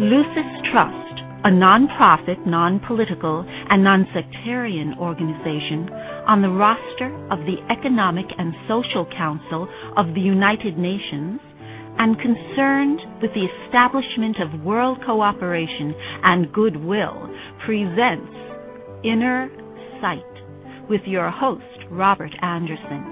Lucis Trust, a non-profit, non-political, and non-sectarian organization on the roster of the Economic and Social Council of the United Nations and concerned with the establishment of world cooperation and goodwill, presents Inner Sight with your host, Robert Anderson.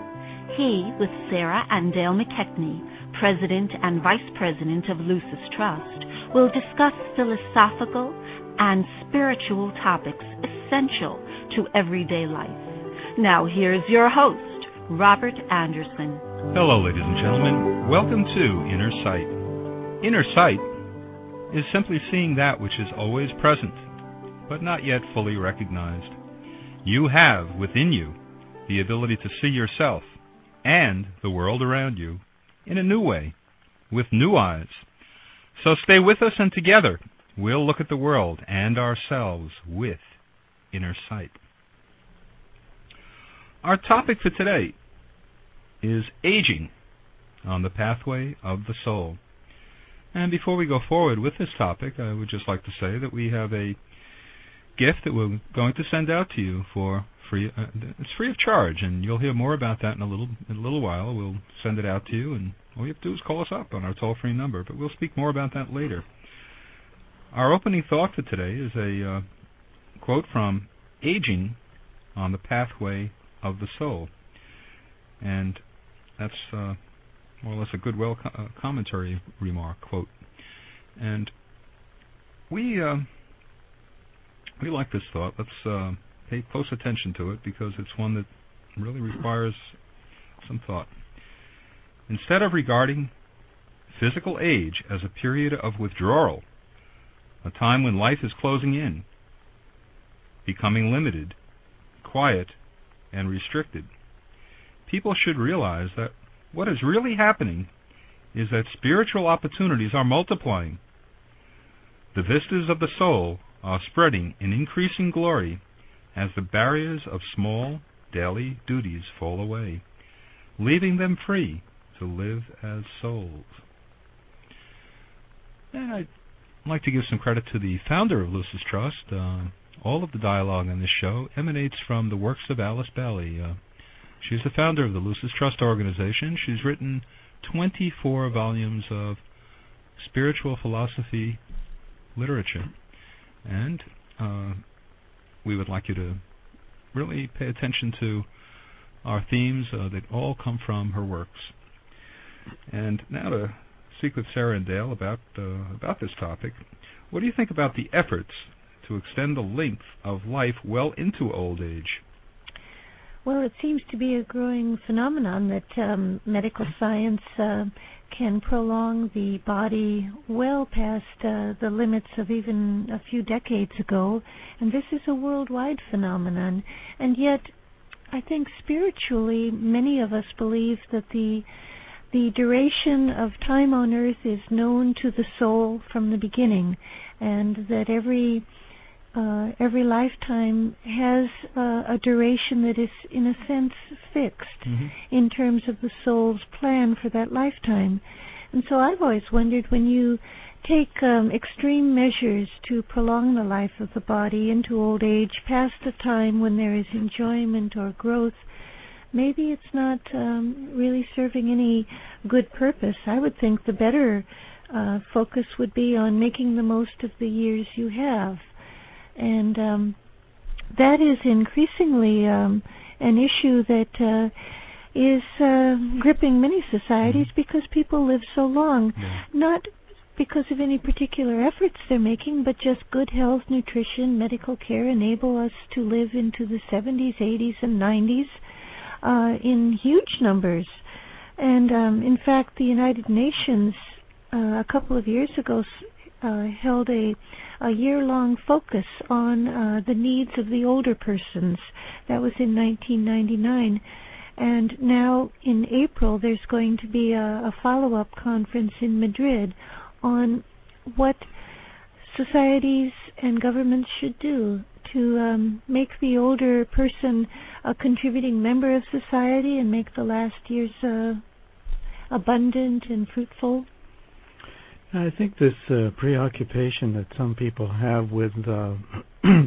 He, with Sarah and Dale McKechnie, President and Vice President of Lucis Trust, will discuss philosophical and spiritual topics essential to everyday life. Now, here's your host, Robert Anderson. Hello, ladies and gentlemen. Welcome to Inner Sight. Inner sight is simply seeing that which is always present, but not yet fully recognized. You have within you the ability to see yourself and the world around you in a new way, with new eyes so stay with us, and together we'll look at the world and ourselves with inner sight. Our topic for today is aging on the pathway of the soul. And before we go forward with this topic, I would just like to say that we have a gift that we're going to send out to you for free. Uh, it's free of charge, and you'll hear more about that in a little in a little while. We'll send it out to you, and all you have to do is call us up on our toll-free number. But we'll speak more about that later. Our opening thought for today is a uh, quote from "Aging on the Pathway of the Soul," and that's uh, more or less a goodwill co- uh, commentary remark quote. And we uh, we like this thought. Let's uh, pay close attention to it because it's one that really requires some thought. Instead of regarding physical age as a period of withdrawal, a time when life is closing in, becoming limited, quiet, and restricted, people should realize that what is really happening is that spiritual opportunities are multiplying. The vistas of the soul are spreading in increasing glory as the barriers of small daily duties fall away, leaving them free to live as souls. And I'd like to give some credit to the founder of Lucis Trust. Uh, all of the dialogue on this show emanates from the works of Alice Bailey. Uh, she's the founder of the Lucis Trust organization. She's written 24 volumes of spiritual philosophy literature. And uh, we would like you to really pay attention to our themes uh, that all come from her works. And now to speak with Sarah and Dale about uh, about this topic. What do you think about the efforts to extend the length of life well into old age? Well, it seems to be a growing phenomenon that um, medical science uh, can prolong the body well past uh, the limits of even a few decades ago, and this is a worldwide phenomenon. And yet, I think spiritually, many of us believe that the the duration of time on earth is known to the soul from the beginning, and that every uh, every lifetime has uh, a duration that is, in a sense, fixed mm-hmm. in terms of the soul's plan for that lifetime. And so I've always wondered when you take um, extreme measures to prolong the life of the body into old age past the time when there is enjoyment or growth, maybe it's not um, really serving any good purpose. I would think the better uh, focus would be on making the most of the years you have and um, that is increasingly um, an issue that uh, is uh, gripping many societies mm-hmm. because people live so long, Yeah. not because of any particular efforts they're making, but just good health, nutrition, medical care enable us to live into the 70s, 80s, and 90s uh, in huge numbers. And um, in fact, the United Nations uh, a couple of years ago held a a year-long focus on uh, the needs of the older persons. That was in 1999. And now in April, there's going to be a, a follow-up conference in Madrid on what societies and governments should do to um, make the older person a contributing member of society and make the last years uh, abundant and fruitful. I think this uh, preoccupation that some people have with uh,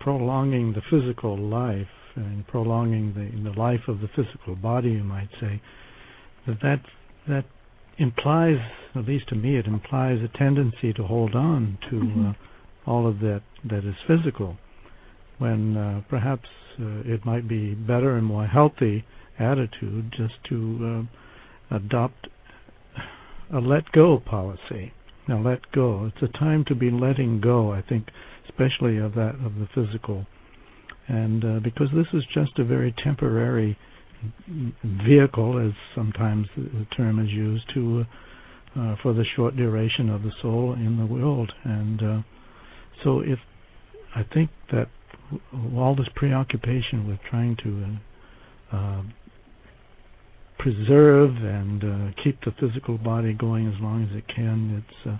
prolonging the physical life and prolonging the the life of the physical body, you might say, that that that implies, at least to me, it implies a tendency to hold on to Mhm. uh, all of that that is physical, when uh, perhaps uh, it might be better and more healthy attitude just to uh, adopt a let go policy. Now, let go. It's a time to be letting go. I think, especially of that of the physical, and uh, because this is just a very temporary vehicle, as sometimes the term is used, to uh, for the short duration of the soul in the world. And uh, so, if I think that all this preoccupation with trying to uh, uh, preserve and uh, keep the physical body going as long as it can, it's uh,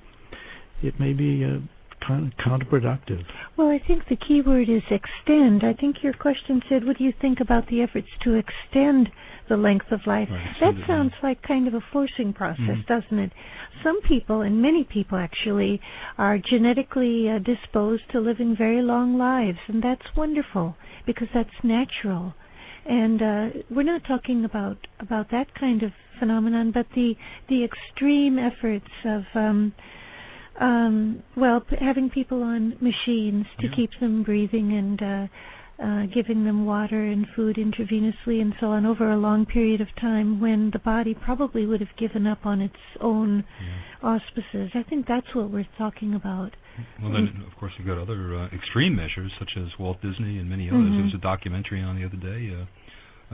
it may be uh, kind of counterproductive. Well, I think the key word is extend. I think your question said, what do you think about the efforts to extend the length of life? Right, that sounds like kind of a forcing process, Mhm. doesn't it? Some people, and many people actually, are genetically uh, disposed to living very long lives, and that's wonderful because that's natural. And uh, we're not talking about about that kind of phenomenon, but the the extreme efforts of um, um, well, p- having people on machines to Yeah. keep them breathing and uh, uh, giving them water and food intravenously and so on over a long period of time when the body probably would have given up on its own Yeah. auspices. I think that's what we're talking about. Well, then, of course, you've got other uh, extreme measures, such as Walt Disney and many others. Mhm. There was a documentary on the other day uh,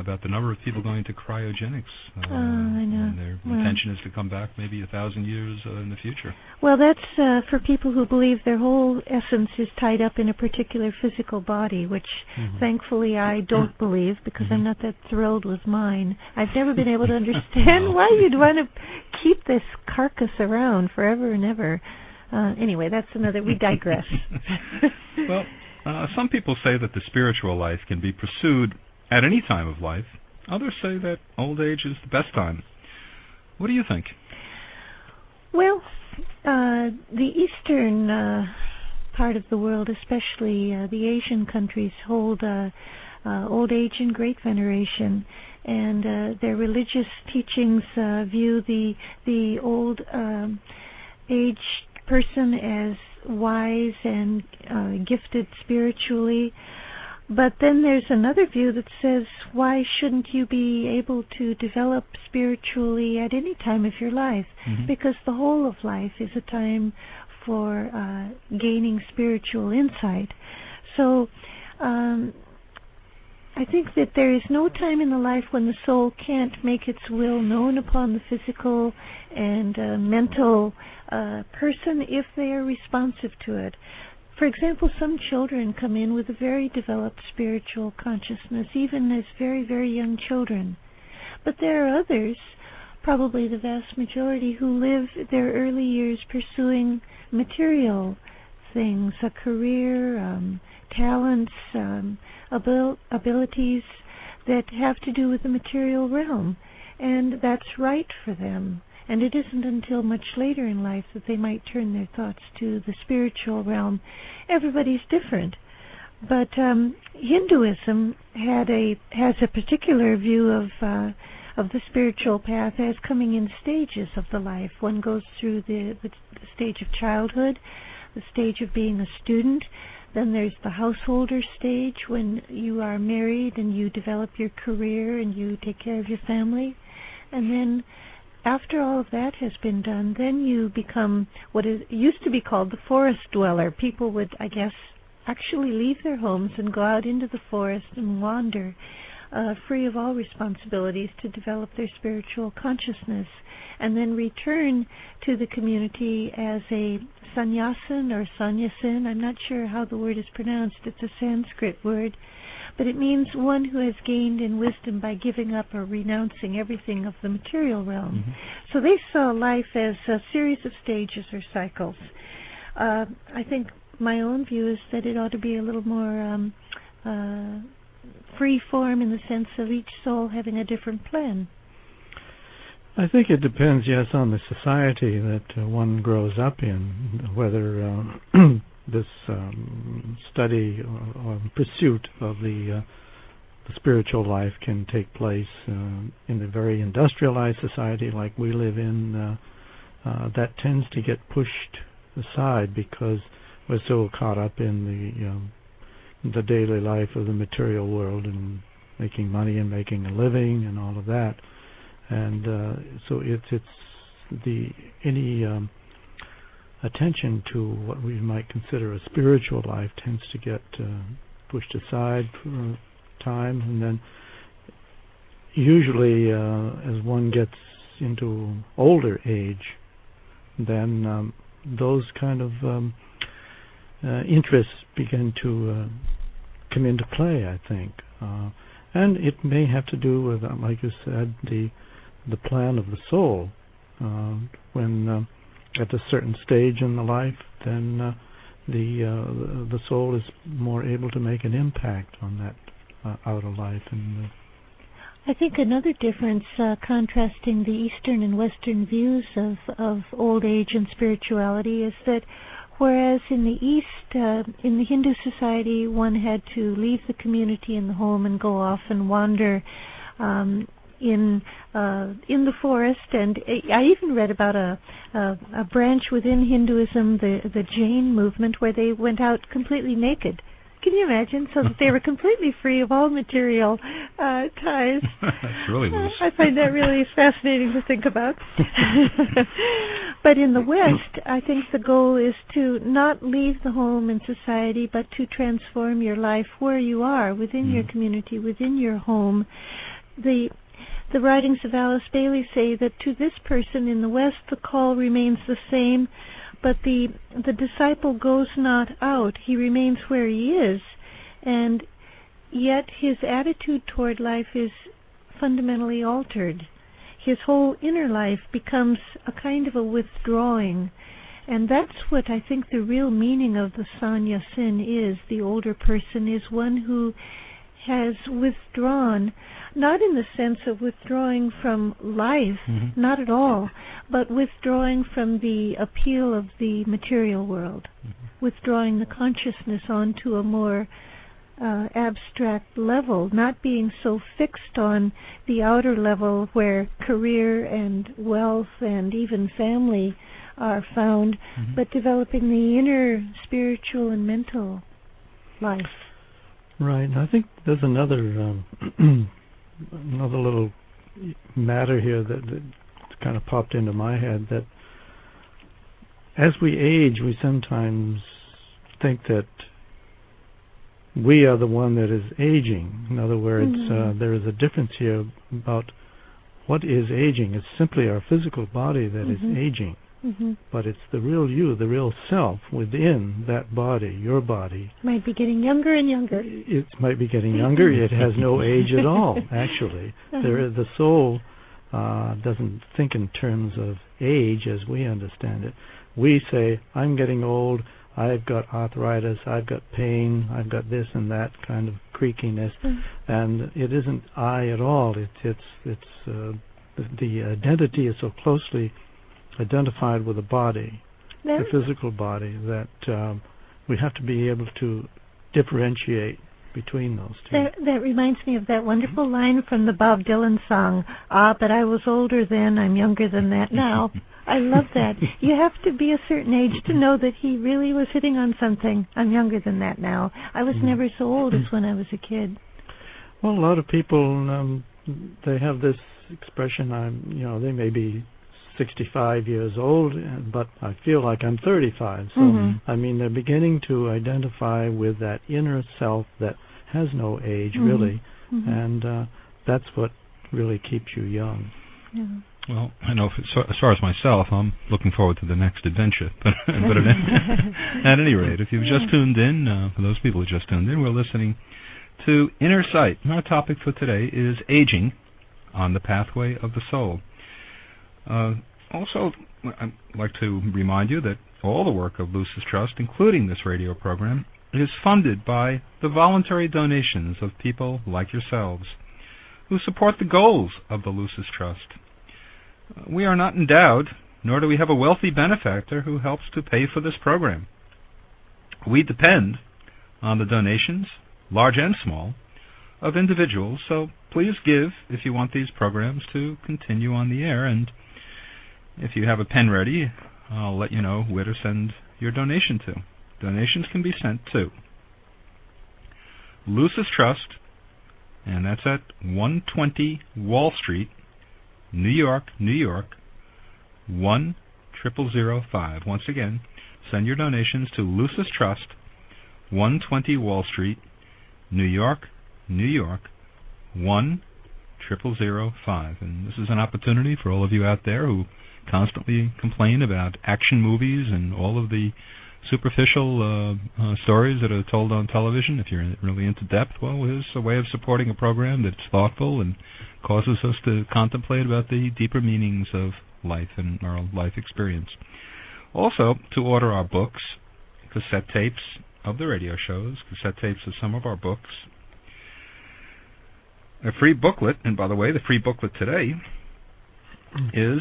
about the number of people going to cryogenics. Uh, Oh, I know. And their Well. intention is to come back maybe a thousand years uh, in the future. Well, that's uh, for people who believe their whole essence is tied up in a particular physical body, which Mhm. thankfully I don't believe because Mhm. I'm not that thrilled with mine. I've never been able to understand why you'd want to keep this carcass around forever and ever. Uh, anyway, that's another. We digress. well, uh, some people say that the spiritual life can be pursued at any time of life. Others say that old age is the best time. What do you think? Well, uh, the eastern uh, part of the world, especially uh, the Asian countries, hold uh, uh, old age in great veneration, and uh, their religious teachings uh, view the the old um, aged person as wise and uh, gifted spiritually. But then there's another view that says, why shouldn't you be able to develop spiritually at any time of your life? Mhm. Because the whole of life is a time for uh, gaining spiritual insight. So, um, I think that there is no time in the life when the soul can't make its will known upon the physical and uh, mental uh, person if they are responsive to it. For example, some children come in with a very developed spiritual consciousness, even as very, very young children. But there are others, probably the vast majority, who live their early years pursuing material things, a career, um, talents, um, abil- abilities that have to do with the material realm. And that's right for them. And it isn't until much later in life that they might turn their thoughts to the spiritual realm. Everybody's different. But um, Hinduism had a has a particular view of uh, of the spiritual path as coming in stages of the life. One goes through the, the, the stage of childhood, the stage of being a student. Then there's the householder stage when you are married and you develop your career and you take care of your family. And then after all of that has been done, then you become what is used to be called the forest dweller. People would, I guess, actually leave their homes and go out into the forest and wander. uh, free of all responsibilities to develop their spiritual consciousness and then return to the community as a sannyasin or sannyasin. I'm not sure how the word is pronounced. It's a Sanskrit word. But it means one who has gained in wisdom by giving up or renouncing everything of the material realm. Mm-hmm. So they saw life as a series of stages or cycles. Uh, I think my own view is that it ought to be a little more um, uh, free form in the sense of each soul having a different plan. I think it depends, yes, on the society that uh, one grows up in, whether uh, study or, or, pursuit of the, uh, the spiritual life can take place uh, in a very industrialized society like we live in. Uh, uh, that tends to get pushed aside because we're so caught up in the um, the daily life of the material world and making money and making a living and all of that and uh, so it's it's the any um, attention to what we might consider a spiritual life tends to get uh, pushed aside for a time, and then usually uh, as one gets into older age, then um, those kind of um, uh, interests begin to uh, come into play. I think, uh, and it may have to do with, like you said, the the plan of the soul. Uh, when uh, at a certain stage in the life, then uh, the uh, the soul is more able to make an impact on that uh, outer life. And I think another difference, uh, contrasting the Eastern and Western views of of old age and spirituality, is that whereas in the East, uh, in the Hindu society, one had to leave the community and the home and go off and wander um, in uh, in the forest, and I even read about a, a a branch within Hinduism, the the Jain movement, where they went out completely naked. Can you imagine? So that they were completely free of all material uh, ties. That's really loose. I find that really fascinating to think about. but in the West, I think the goal is to not leave the home and society, but to transform your life where you are, within mm. your community, within your home. The the writings of Alice Bailey say that to this person in the West the call remains the same, but the the disciple goes not out; he remains where he is, and yet his attitude toward life is fundamentally altered. His whole inner life becomes a kind of a withdrawing. And that's what I think the real meaning of the sanya sin is. The older person is one who has withdrawn not in the sense of withdrawing from life, mm-hmm. not at all, but withdrawing from the appeal of the material world, mm-hmm. withdrawing the consciousness onto a more uh, abstract level, not being so fixed on the outer level where career and wealth and even family are found, mm-hmm. but developing the inner spiritual and mental life. Right. I think there's another um, another little matter here that, that kind of popped into my head that as we age, we sometimes think that we are the one that is aging. In other words, mm-hmm. uh, there is a difference here about what is aging. It's simply our physical body that mm-hmm. is aging. Mm-hmm. But it's the real you, the real self within that body, your body. Might be getting younger and younger. It might be getting younger. it has no age at all, actually. Uh-huh. There, the soul uh, doesn't think in terms of age as we understand it. We say, I'm getting old, I've got arthritis, I've got pain, I've got this and that kind of creakiness, mm-hmm. and it isn't I at all. It's it's it's uh, the, the identity is so closely identified with a body, the physical body, that um, we have to be able to differentiate between those two. That, that reminds me of that wonderful line from the Bob Dylan song, Ah, but I was older then, I'm younger than that now. I love that. You have to be a certain age to know that he really was hitting on something. I'm younger than that now. I was Mm. never so old as when I was a kid. Well, a lot of people, um, they have this expression. I'm, you know, they may be 65 years old, but I feel like I'm 35. So, Mhm. I mean, they're beginning to identify with that inner self that has no age, Mhm. really, Mhm. and uh, that's what really keeps you young. Yeah. Well, I know if, so, as far as myself, I'm looking forward to the next adventure. But, but at, at any rate, if you've just tuned in, uh, for those people who just tuned in, we're listening to Inner Sight. And Our topic for today is aging on the pathway of the soul. Uh, also, I'd like to remind you that all the work of Lucis Trust, including this radio program, is funded by the voluntary donations of people like yourselves who support the goals of the Lucis Trust. Uh, We are not endowed, nor do we have a wealthy benefactor who helps to pay for this program. We depend on the donations, large and small, of individuals, so please give if you want these programs to continue on the air. And if you have a pen ready, I'll let you know where to send your donation to. Donations can be sent to Lucis Trust, and that's at 120 Wall Street, New York, New York, 10005. Once again, send your donations to Lucis Trust, 120 Wall Street, New York, New York, 10005. And this is an opportunity for all of you out there who constantly complain about action movies and all of the superficial uh, uh, stories that are told on television. If you're really into depth, well, here's a way of supporting a program that's thoughtful and causes us to contemplate about the deeper meanings of life and our life experience. Also, to order our books, cassette tapes of the radio shows, cassette tapes of some of our books, a free booklet, and by the way, the free booklet today is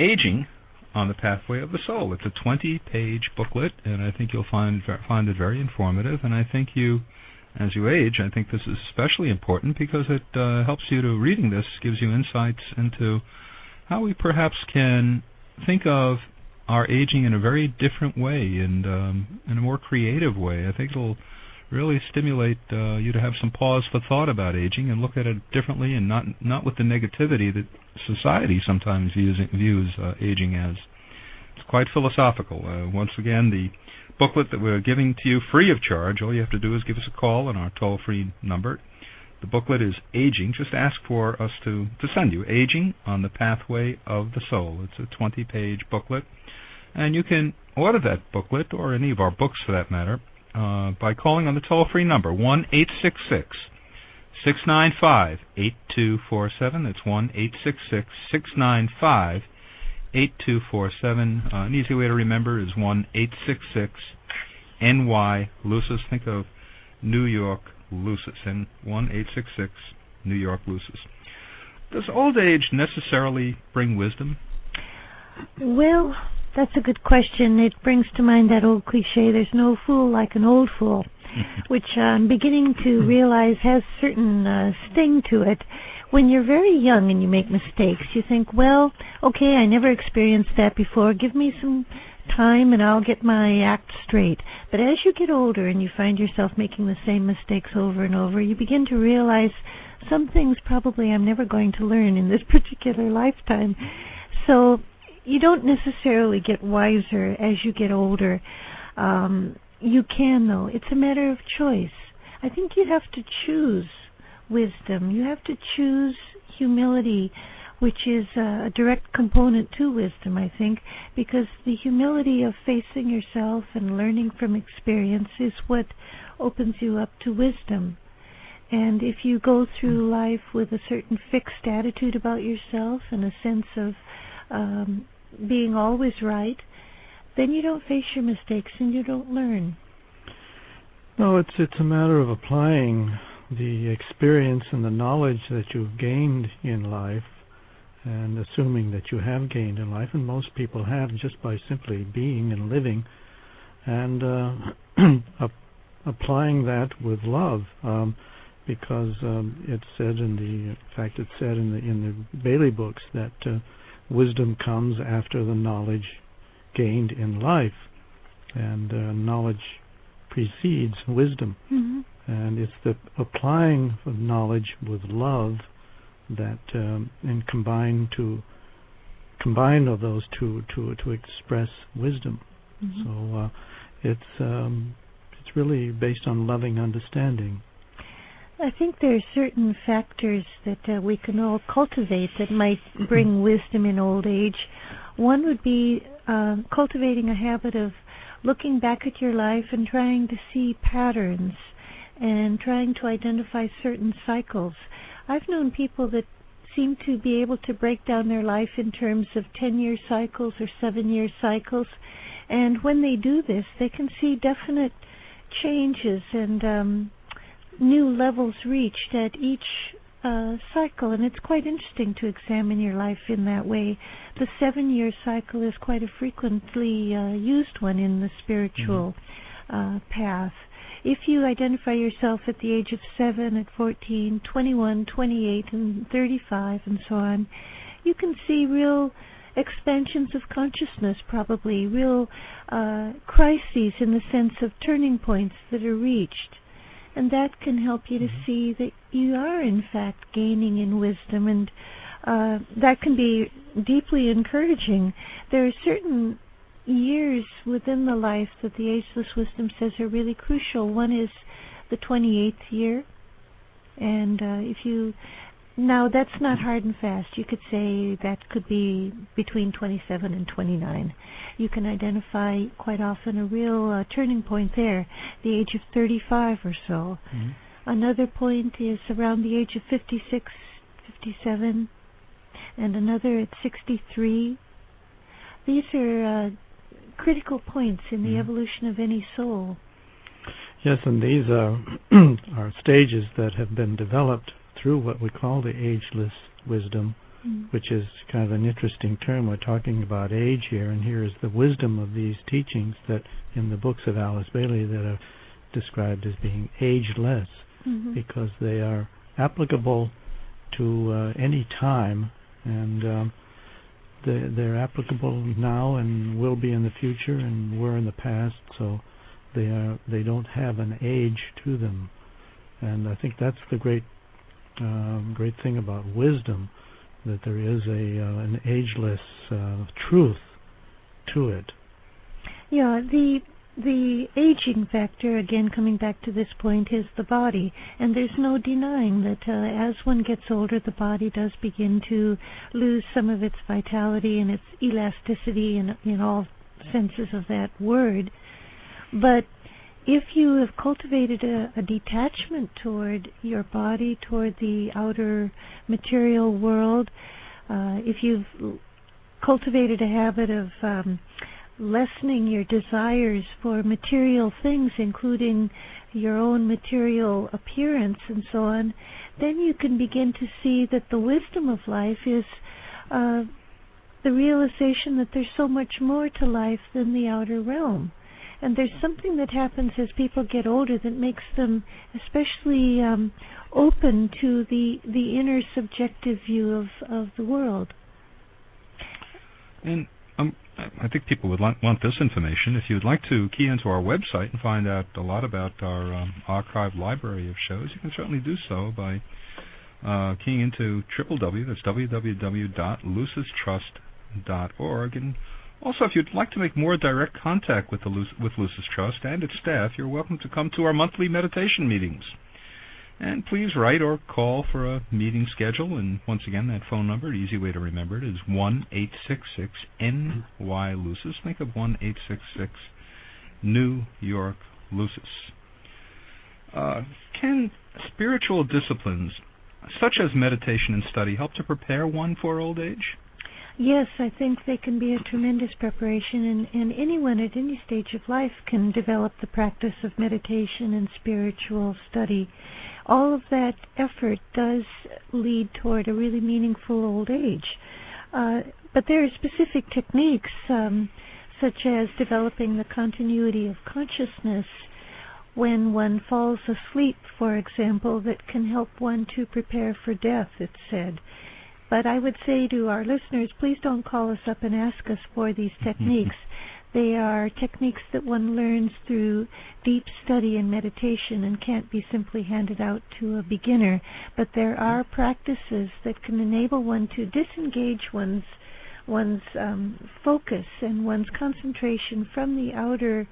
Aging on the Pathway of the Soul. It's a 20-page booklet, and I think you'll find find it very informative. And I think you, as you age, I think this is especially important because it uh, helps you to reading this gives you insights into how we perhaps can think of our aging in a very different way and um, in a more creative way. I think it'll really stimulate uh, you to have some pause for thought about aging and look at it differently and not not with the negativity that society sometimes views views uh, aging as. It's quite philosophical. Uh, once again, the booklet that we're giving to you free of charge. All you have to do is give us a call on our toll-free number. The booklet is Aging. Just ask for us to to send you Aging on the Pathway of the Soul. It's a 20-page booklet, and you can order that booklet or any of our books for that matter uh, by calling on the toll-free number one eight six six six nine five eight two four seven. That's one eight six six six nine five eight two four seven. Uh, an easy way to remember is one eight six six NY Lucis. Think of New York Lucis and one eight six six New York Lucis. Does old age necessarily bring wisdom? Well, that's a good question. It brings to mind that old cliche, there's no fool like an old fool, which I'm beginning to realize has certain uh, sting to it. When you're very young and you make mistakes, you think, well, okay, I never experienced that before. Give me some time and I'll get my act straight. But as you get older and you find yourself making the same mistakes over and over, you begin to realize some things probably I'm never going to learn in this particular lifetime. So you don't necessarily get wiser as you get older. Um, you can, though. It's a matter of choice. I think you have to choose wisdom. You have to choose humility, which is a direct component to wisdom, I think, because the humility of facing yourself and learning from experience is what opens you up to wisdom. And if you go through life with a certain fixed attitude about yourself and a sense of um, being always right, then you don't face your mistakes and you don't learn. No, it's it's a matter of applying the experience and the knowledge that you've gained in life and assuming that you have gained in life and most people have just by simply being and living and uh, applying that with love um, because um, it's said in the in fact it's said in the in the Bailey books that uh, wisdom comes after the knowledge gained in life and uh, knowledge precedes wisdom Mm-hmm. and it's the applying of knowledge with love that um, and combine to combine of those two to to express wisdom. Mm-hmm. So uh, it's um, it's really based on loving understanding. I think there are certain factors that uh, we can all cultivate that might bring wisdom in old age. One would be uh, cultivating a habit of looking back at your life and trying to see patterns and trying to identify certain cycles. I've known people that seem to be able to break down their life in terms of 10 year cycles or 7 year cycles. And when they do this, they can see definite changes and um, new levels reached at each uh, cycle. And it's quite interesting to examine your life in that way. The seven year cycle is quite a frequently uh, used one in the spiritual mm-hmm. uh, path if you identify yourself at the age of 7, at 14, 21, 28, and 35, and so on, you can see real expansions of consciousness, probably, real uh, crises in the sense of turning points that are reached. And that can help you to mm-hmm. see that you are, in fact, gaining in wisdom, and uh, that can be deeply encouraging. There are certain years within the life that the ageless wisdom says are really crucial. One is the 28th year, and uh, if you now that's not hard and fast. You could say that could be between 27 and 29. You can identify quite often a real uh, turning point there, the age of 35 or so. Mm-hmm. Another point is around the age of 56, 57, and another at 63. These are uh, critical points in the mm. evolution of any soul. Yes, and these are are stages that have been developed through what we call the ageless wisdom, mm. which is kind of an interesting term. We're talking about age here, and here is the wisdom of these teachings that in the books of Alice Bailey that are described as being ageless, mm-hmm. because they are applicable to uh, any time and um, they, they're applicable now and will be in the future and were in the past. So they are they don't have an age to them, and I think that's the great um, great thing about wisdom that there is a uh, an ageless uh, truth to it. Yeah, the the aging factor, again coming back to this point, is the body. And there's no denying that uh, as one gets older, the body does begin to lose some of its vitality and its elasticity in, in all senses of that word. But if you have cultivated a, a detachment toward your body, toward the outer material world, uh, if you've cultivated a habit of um, lessening your desires for material things, including your own material appearance and so on, then you can begin to see that the wisdom of life is uh, the realization that there's so much more to life than the outer realm. And there's something that happens as people get older that makes them especially um, open to the the inner subjective view of, of the world. And um, I think people would want this information. If you'd like to key into our website and find out a lot about our um, archived library of shows, you can certainly do so by uh, keying into www. That's www.lucistrust.org. And also, if you'd like to make more direct contact with the with Lucis Trust and its staff, you're welcome to come to our monthly meditation meetings. And please write or call for a meeting schedule. And once again, that phone number, easy way to remember it, is 1 866 NY Lucis. Think of 1 866 New York Lucis. Uh, can spiritual disciplines, such as meditation and study, help to prepare one for old age? Yes, I think they can be a tremendous preparation, and, and anyone at any stage of life can develop the practice of meditation and spiritual study all of that effort does lead toward a really meaningful old age. Uh, but there are specific techniques, um, such as developing the continuity of consciousness when one falls asleep, for example, that can help one to prepare for death, it's said. But I would say to our listeners, please don't call us up and ask us for these techniques. They are techniques that one learns through deep study and meditation and can't be simply handed out to a beginner. But there are practices that can enable one to disengage one's one's um, focus and one's concentration from the outer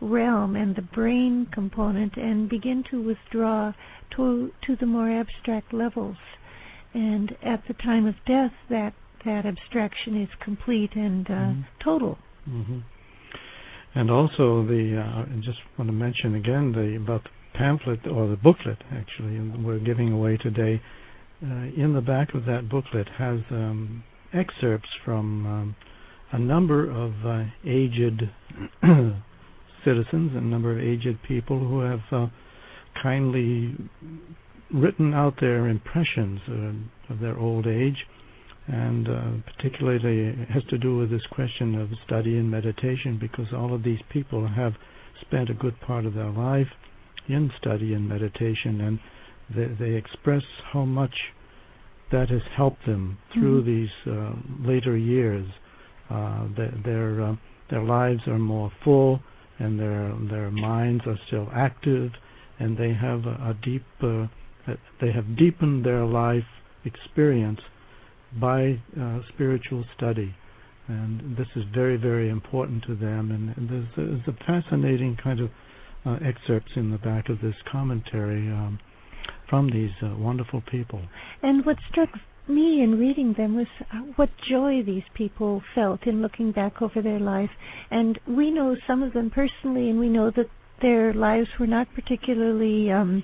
realm and the brain component and begin to withdraw to to the more abstract levels. And at the time of death, that that abstraction is complete and uh, mm-hmm. total. Mm-hmm. And also, the uh, I just want to mention again the about the pamphlet or the booklet actually we're giving away today. Uh, in the back of that booklet has um, excerpts from um, a number of uh, aged citizens, a number of aged people who have uh, kindly written out their impressions uh, of their old age, and uh, particularly it has to do with this question of study and meditation because all of these people have spent a good part of their life in study and meditation, and they, they express how much that has helped them through mm-hmm. these uh, later years. Uh, their their, uh, their lives are more full, and their their minds are still active, and they have a, a deep uh, they have deepened their life experience by uh, spiritual study, and this is very very important to them. And, and there's, there's a fascinating kind of uh, excerpts in the back of this commentary um, from these uh, wonderful people. And what struck me in reading them was uh, what joy these people felt in looking back over their life. And we know some of them personally, and we know that their lives were not particularly um,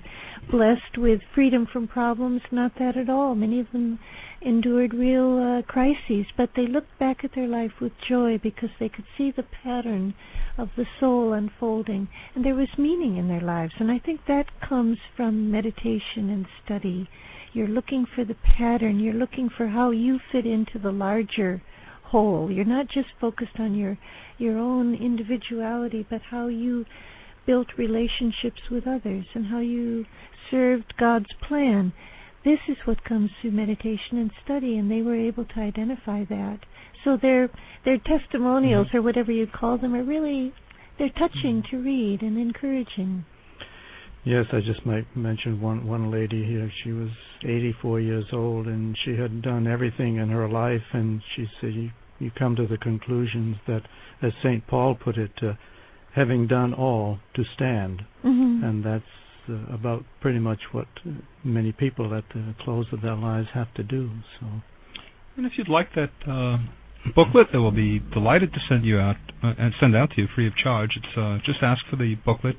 blessed with freedom from problems. Not that at all. Many of them endured real uh, crises, but they looked back at their life with joy because they could see the pattern of the soul unfolding, and there was meaning in their lives. And I think that comes from meditation and study. You're looking for the pattern, you're looking for how you fit into the larger whole. You're not just focused on your your own individuality, but how you built relationships with others and how you served God's plan. This is what comes through meditation and study, and they were able to identify that. So their their testimonials mm-hmm. or whatever you call them are really they're touching to read and encouraging. Yes, I just might mention one one lady here. She was 84 years old, and she had done everything in her life. And she said, "You, you come to the conclusions that, as Saint Paul put it, uh, having done all to stand." Mm-hmm. And that's uh, about pretty much what many people at the close of their lives have to do. So, and if you'd like that uh, booklet, they will be delighted to send you out uh, and send out to you free of charge. It's uh, just ask for the booklet,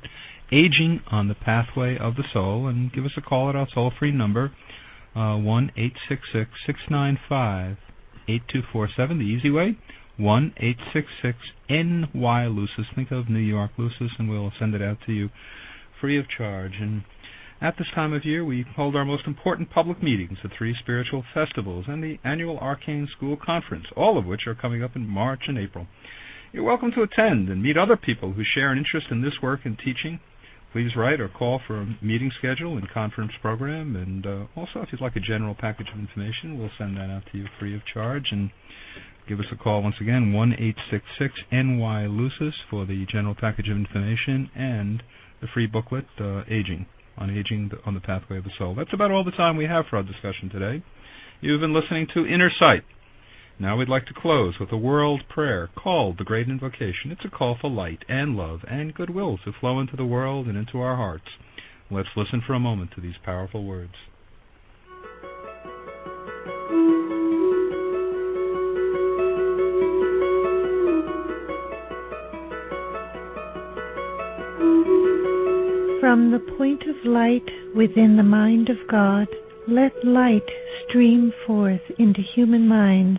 "Aging on the Pathway of the Soul," and give us a call at our toll-free number, uh, one eight six six six nine five eight two four seven. The easy way. One eight six six NY Lucis. Think of New York Lucis, and we'll send it out to you free of charge. And at this time of year, we hold our most important public meetings, the three spiritual festivals, and the annual Arcane School Conference, all of which are coming up in March and April. You're welcome to attend and meet other people who share an interest in this work and teaching. Please write or call for a meeting schedule and conference program. And uh, also, if you'd like a general package of information, we'll send that out to you free of charge. And give us a call once again, one eight six six NY Lucis for the general package of information and the free booklet, uh, Aging, on Aging on the Pathway of the Soul. That's about all the time we have for our discussion today. You've been listening to Inner Sight. Now we'd like to close with a world prayer called the Great Invocation. It's a call for light and love and goodwill to flow into the world and into our hearts. Let's listen for a moment to these powerful words. From the point of light within the mind of God, let light stream forth into human minds.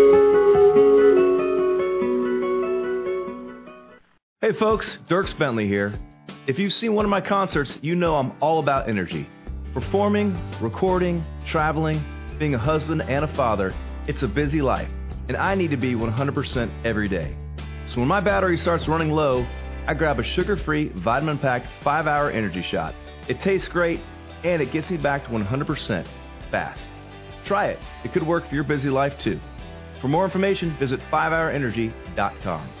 Hey folks, Dierks Bentley here. If you've seen one of my concerts, you know I'm all about energy. Performing, recording, traveling, being a husband and a father, it's a busy life, and I need to be 100% every day. So when my battery starts running low, I grab a sugar free, vitamin packed 5 hour energy shot. It tastes great, and it gets me back to 100% fast. Try it, it could work for your busy life too. For more information, visit 5hourenergy.com.